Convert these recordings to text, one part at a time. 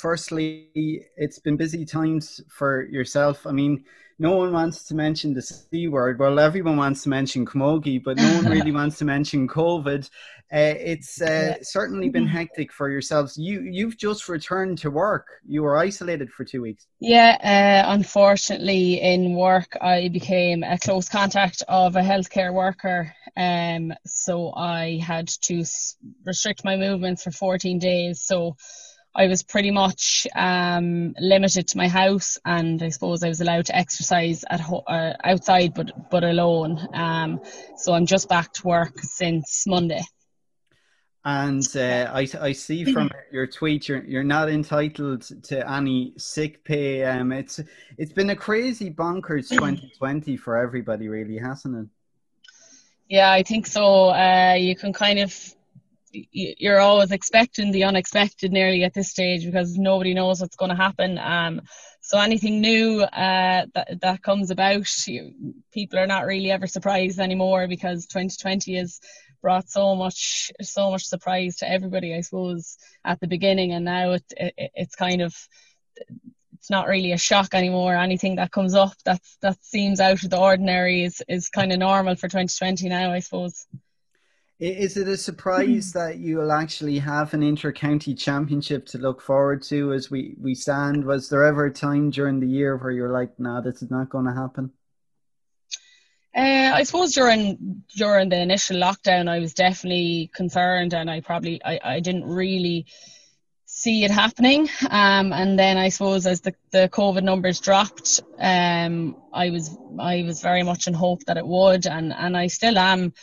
Firstly, it's been busy times for yourself. I mean, no one wants to mention the C word. Well, everyone wants to mention Camogie, but no one really wants to mention COVID. Uh, it's uh, certainly been hectic for yourselves. You you've just returned to work. You were isolated for two weeks. Yeah, uh, unfortunately, in work, I became a close contact of a healthcare worker. Um, so I had to restrict my movements for 14 days. So I was pretty much um, limited to my house, and I suppose I was allowed to exercise at ho- uh, outside, but but alone. Um, so I'm just back to work since Monday. And uh, I, I see from your tweet you're you're not entitled to any sick pay. Um, it's it's been a crazy bonkers 2020 for everybody, really, hasn't it? Yeah, I think so. Uh, you can kind of you're always expecting the unexpected nearly at this stage because nobody knows what's going to happen. Um, so anything new uh, that that comes about, you, people are not really ever surprised anymore because 2020 has brought so much so much surprise to everybody. I suppose at the beginning, and now it, it it's kind of it's not really a shock anymore. Anything that comes up that that seems out of the ordinary is is kind of normal for 2020 now. I suppose. Is it a surprise that you'll actually have an inter-county championship to look forward to as we, we stand? Was there ever a time during the year where you're like, nah, this is not going to happen? Uh, I suppose during during the initial lockdown, I was definitely concerned, and I probably I, I didn't really see it happening. Um, and then I suppose as the, the COVID numbers dropped, um, I was I was very much in hope that it would, and and I still am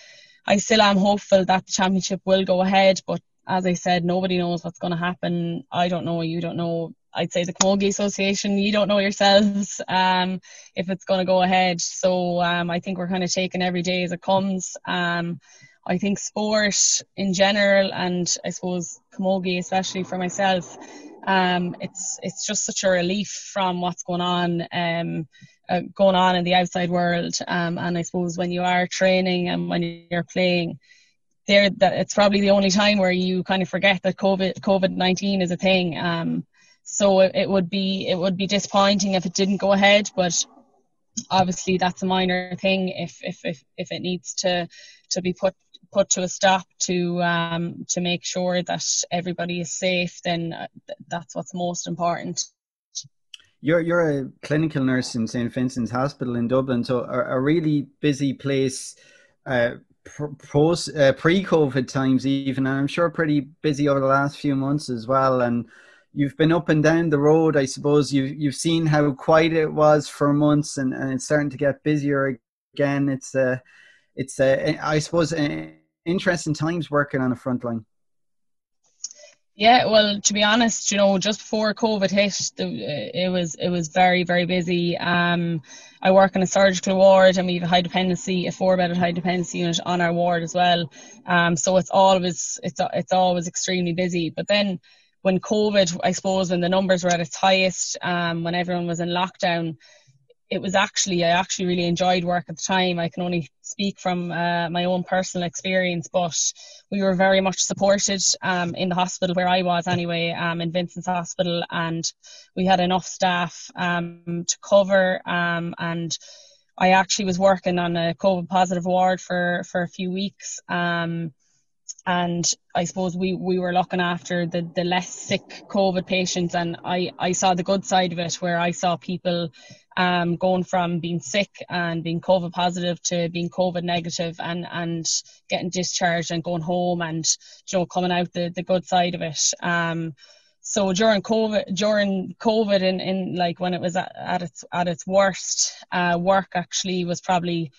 I still am hopeful that the championship will go ahead, but as I said, nobody knows what's going to happen. I don't know. You don't know. I'd say the Camogie Association, you don't know yourselves um, if it's going to go ahead. So um, I think we're kind of taking every day as it comes. Um, I think sport in general, and I suppose Camogie, especially for myself, um, it's it's just such a relief from what's going on. Uh, going on in the outside world. Um, and I suppose when you are training and when you're playing, there that it's probably the only time where you kind of forget that COVID COVID nineteen is a thing. Um, so it, it would be it would be disappointing if it didn't go ahead, but obviously that's a minor thing if if if, if it needs to to be put put to a stop to um, to make sure that everybody is safe then uh, that's what's most important you're you're a clinical nurse in St Vincent's Hospital in Dublin, so a, a really busy place. Uh, post uh, pre-COVID times even, and I'm sure pretty busy over the last few months as well. And you've been up and down the road. I suppose You've you've seen how quiet it was for months, and, and it's starting to get busier again. It's uh, it's uh, I suppose uh, interesting times working on a front line. Yeah, well, to be honest, you know, just before COVID hit, it was it was very very busy. Um, I work in a surgical ward, and we have a high dependency, a four bedded high dependency unit on our ward as well. Um, so it's always it's it's always extremely busy. But then when COVID, I suppose, when the numbers were at its highest, um, when everyone was in lockdown, it was actually I actually really enjoyed work at the time. I can only speak from uh, my own personal experience, but we were very much supported um, in the hospital where I was anyway, um, in Vincent's Hospital, and we had enough staff um, to cover. Um, and I actually was working on a COVID positive ward for for a few weeks. Um, and I suppose we, we were looking after the, the less sick COVID patients and I, I saw the good side of it where I saw people um, going from being sick and being COVID positive to being COVID negative and, and getting discharged and going home and you know coming out the, the good side of it. Um, so during COVID, during COVID, in, in like when it was at, at its at its worst, uh, work actually was probably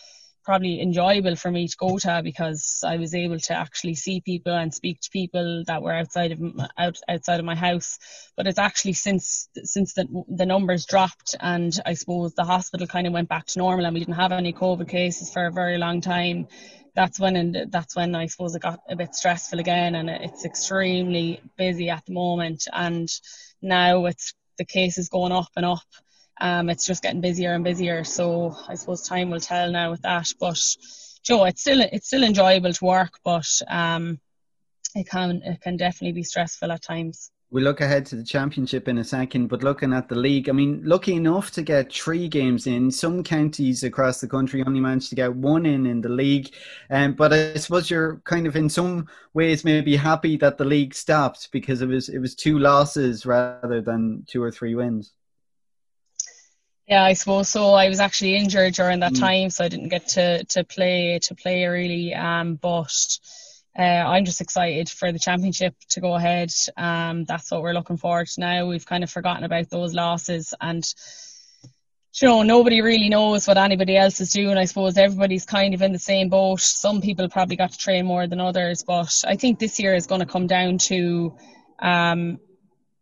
probably enjoyable for me to go to because I was able to actually see people and speak to people that were outside of out, outside of my house. But it's actually since since the, the numbers dropped and I suppose the hospital kind of went back to normal and we didn't have any COVID cases for a very long time. That's when and that's when I suppose it got a bit stressful again and it's extremely busy at the moment and now it's the cases going up and up um, it's just getting busier and busier. So I suppose time will tell now with that. But Joe, it's still it's still enjoyable to work, but um, it can it can definitely be stressful at times. we look ahead to the championship in a second, but looking at the league, I mean, lucky enough to get three games in. Some counties across the country only managed to get one in in the league, um, but I suppose you're kind of in some ways maybe happy that the league stopped because it was it was two losses rather than two or three wins. Yeah, I suppose so. I was actually injured during that mm. time, so I didn't get to to play to play really. Um, but uh, I'm just excited for the championship to go ahead. Um, that's what we're looking forward to now. We've kind of forgotten about those losses and you know, nobody really knows what anybody else is doing. I suppose everybody's kind of in the same boat. Some people probably got to train more than others, but I think this year is going to come down to um,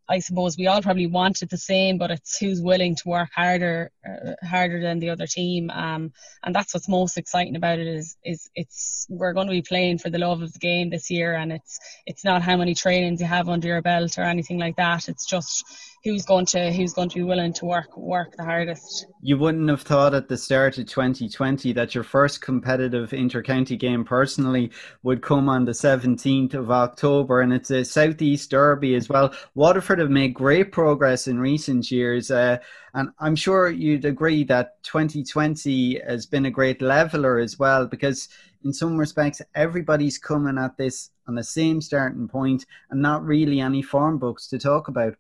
I suppose we all probably want it the same, but it's who's willing to work harder, uh, harder than the other team. Um, and that's what's most exciting about it is, is it's we're going to be playing for the love of the game this year, and it's it's not how many trainings you have under your belt or anything like that. It's just who's going to who's going to be willing to work work the hardest. You wouldn't have thought at the start of 2020 that your first competitive intercounty game personally would come on the 17th of October, and it's a southeast derby as well. Waterford have made great progress in recent years, uh, and I'm sure you'd agree that 2020 has been a great leveler as well because in some respects everybody's coming at this on the same starting point and not really any form books to talk about.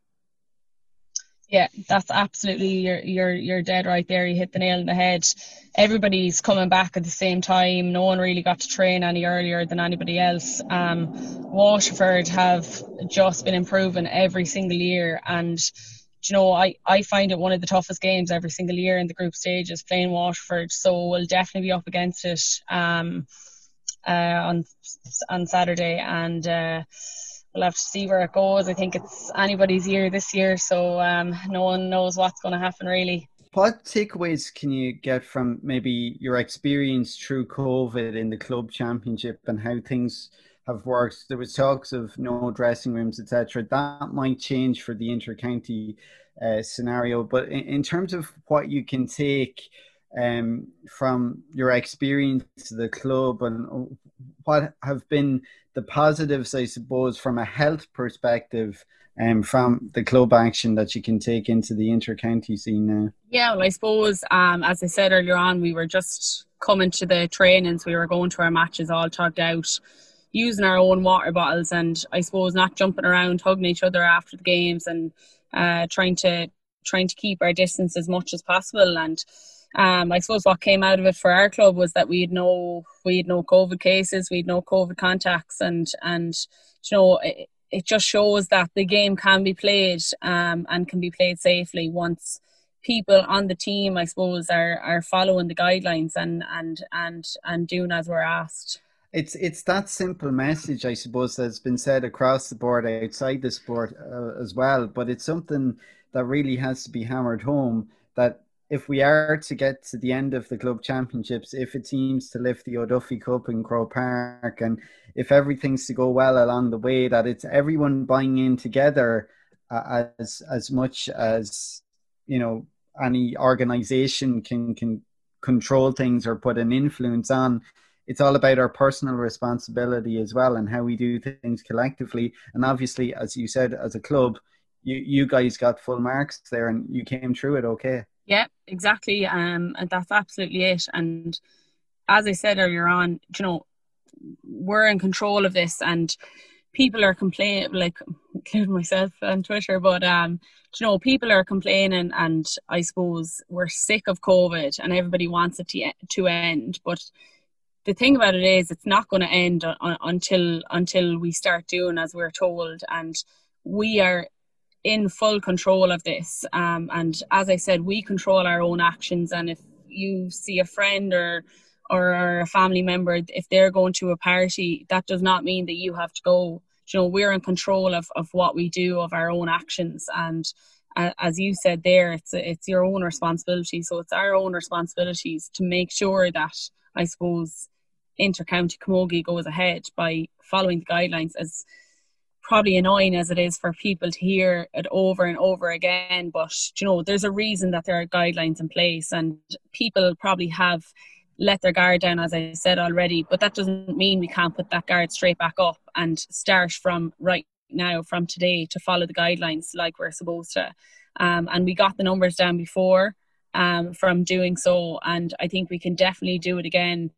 Yeah, that's absolutely you're you're you're dead right there. You hit the nail on the head. Everybody's coming back at the same time. No one really got to train any earlier than anybody else. Um, Waterford have just been improving every single year, and you know I I find it one of the toughest games every single year in the group stages playing Waterford. So we'll definitely be up against it um, uh, on on Saturday and. Uh, we'll have to see where it goes. I think it's anybody's year this year, so um, no one knows what's going to happen really. What takeaways can you get from maybe your experience through COVID in the club championship and how things have worked? There was talks of no dressing rooms, etc. That might change for the intercounty uh, scenario, but in, in terms of what you can take um, from your experience of the club and what have been the positives, I suppose, from a health perspective um, from the club action that you can take into the inter-county scene now? Yeah, well, I suppose, um, as I said earlier on, we were just coming to the trainings, we were going to our matches all tugged out, using our own water bottles, and I suppose not jumping around, hugging each other after the games, and uh, trying to trying to keep our distance as much as possible. And um, I suppose what came out of it for our club was that we had no we had no COVID cases, we had no COVID contacts, and and you know it, it just shows that the game can be played um, and can be played safely once people on the team, I suppose, are are following the guidelines and and and and doing as we're asked. It's it's that simple message, I suppose, that's been said across the board outside the sport uh, as well. But it's something that really has to be hammered home that if we are to get to the end of the club championships, if it seems to lift the O'Duffy Cup in Croke Park, and if everything's to go well along the way, that it's everyone buying in together uh, as as much as you know any organization can can control things or put an influence on. It's all about our personal responsibility as well and how we do things collectively. And obviously, as you said, as a club, you you guys got full marks there and you came through it okay. Yeah, exactly. Um, and that's absolutely it. And as I said earlier on, you know, we're in control of this, and people are complaining, like including myself on Twitter. But um, you know, people are complaining, and I suppose we're sick of COVID, and everybody wants it to to end. But the thing about it is, it's not going to end until until we start doing as we're told, and we are in full control of this. Um, and as I said, we control our own actions. And if you see a friend or or a family member, if they're going to a party, that does not mean that you have to go. You know, we're in control of, of what we do, of our own actions. And uh, as you said there, it's it's your own responsibility. So it's our own responsibilities to make sure that I suppose intercounty camogie goes ahead by following the guidelines as probably annoying as it is for people to hear it over and over again but you know there's a reason that there are guidelines in place and people probably have let their guard down as i said already but that doesn't mean we can't put that guard straight back up and start from right now from today to follow the guidelines like we're supposed to. Um, and we got the numbers down before um, from doing so, and I think we can definitely do it again.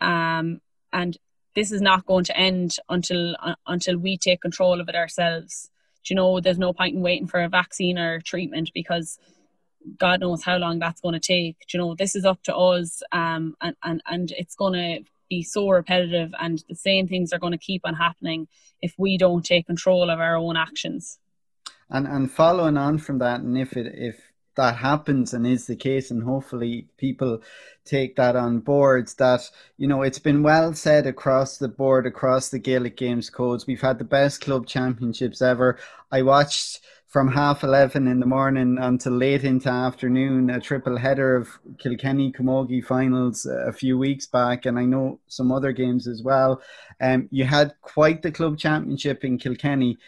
Um, and this is not going to end until uh, until we take control of it ourselves. Do you know, there's no point in waiting for a vaccine or treatment because God knows how long that's going to take. Do you know, this is up to us, um, and and and it's going to be so repetitive, and the same things are going to keep on happening if we don't take control of our own actions. And and following on from that, and if it if that happens and is the case and hopefully people take that on board that you know it's been well said across the board across the gaelic games codes. We've had the best club championships ever. I watched from half 11 in the morning until late into afternoon a triple header of kilkenny camogie finals a few weeks back and i know some other games as well. Um, you had quite the club championship in kilkenny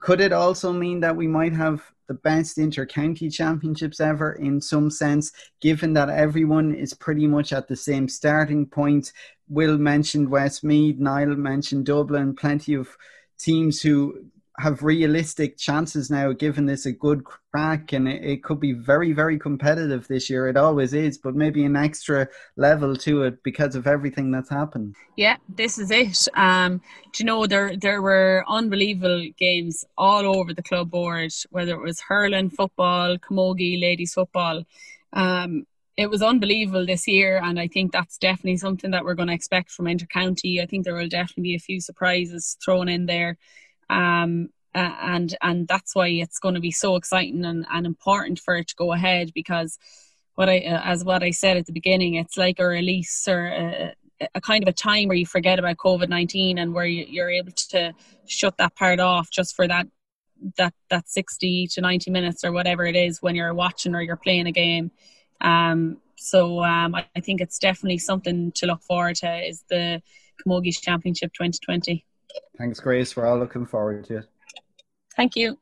could it also mean that we might have the best inter-county championships ever in some sense, given that everyone is pretty much at the same starting point? Will mentioned Westmeath, Niall mentioned Dublin, plenty of teams who have realistic chances now, given this a good crack, and it, it, could be very, very competitive this year. It always is, but maybe an extra level to it because of everything that's happened. Yeah, this is it. Um, do you know there there were unbelievable games all over the club board, whether it was hurling, football, camogie, ladies football. Um, it was unbelievable this year, and I think that's definitely something that we're going to expect from intercounty. I think there will definitely be a few surprises thrown in there um, and and that's why it's going to be so exciting and, and important for it to go ahead because what I uh, as what I said at the beginning, it's like a release or a, a kind of a time where you forget about COVID nineteen and where you, you're able to shut that part off just for that that that 60 to 90 minutes or whatever it is when you're watching or you're playing a game. Um, so um, I, I, think it's definitely something to look forward to is the Camogie Championship 2020 Thanks, Grace. We're all looking forward to it. Thank you.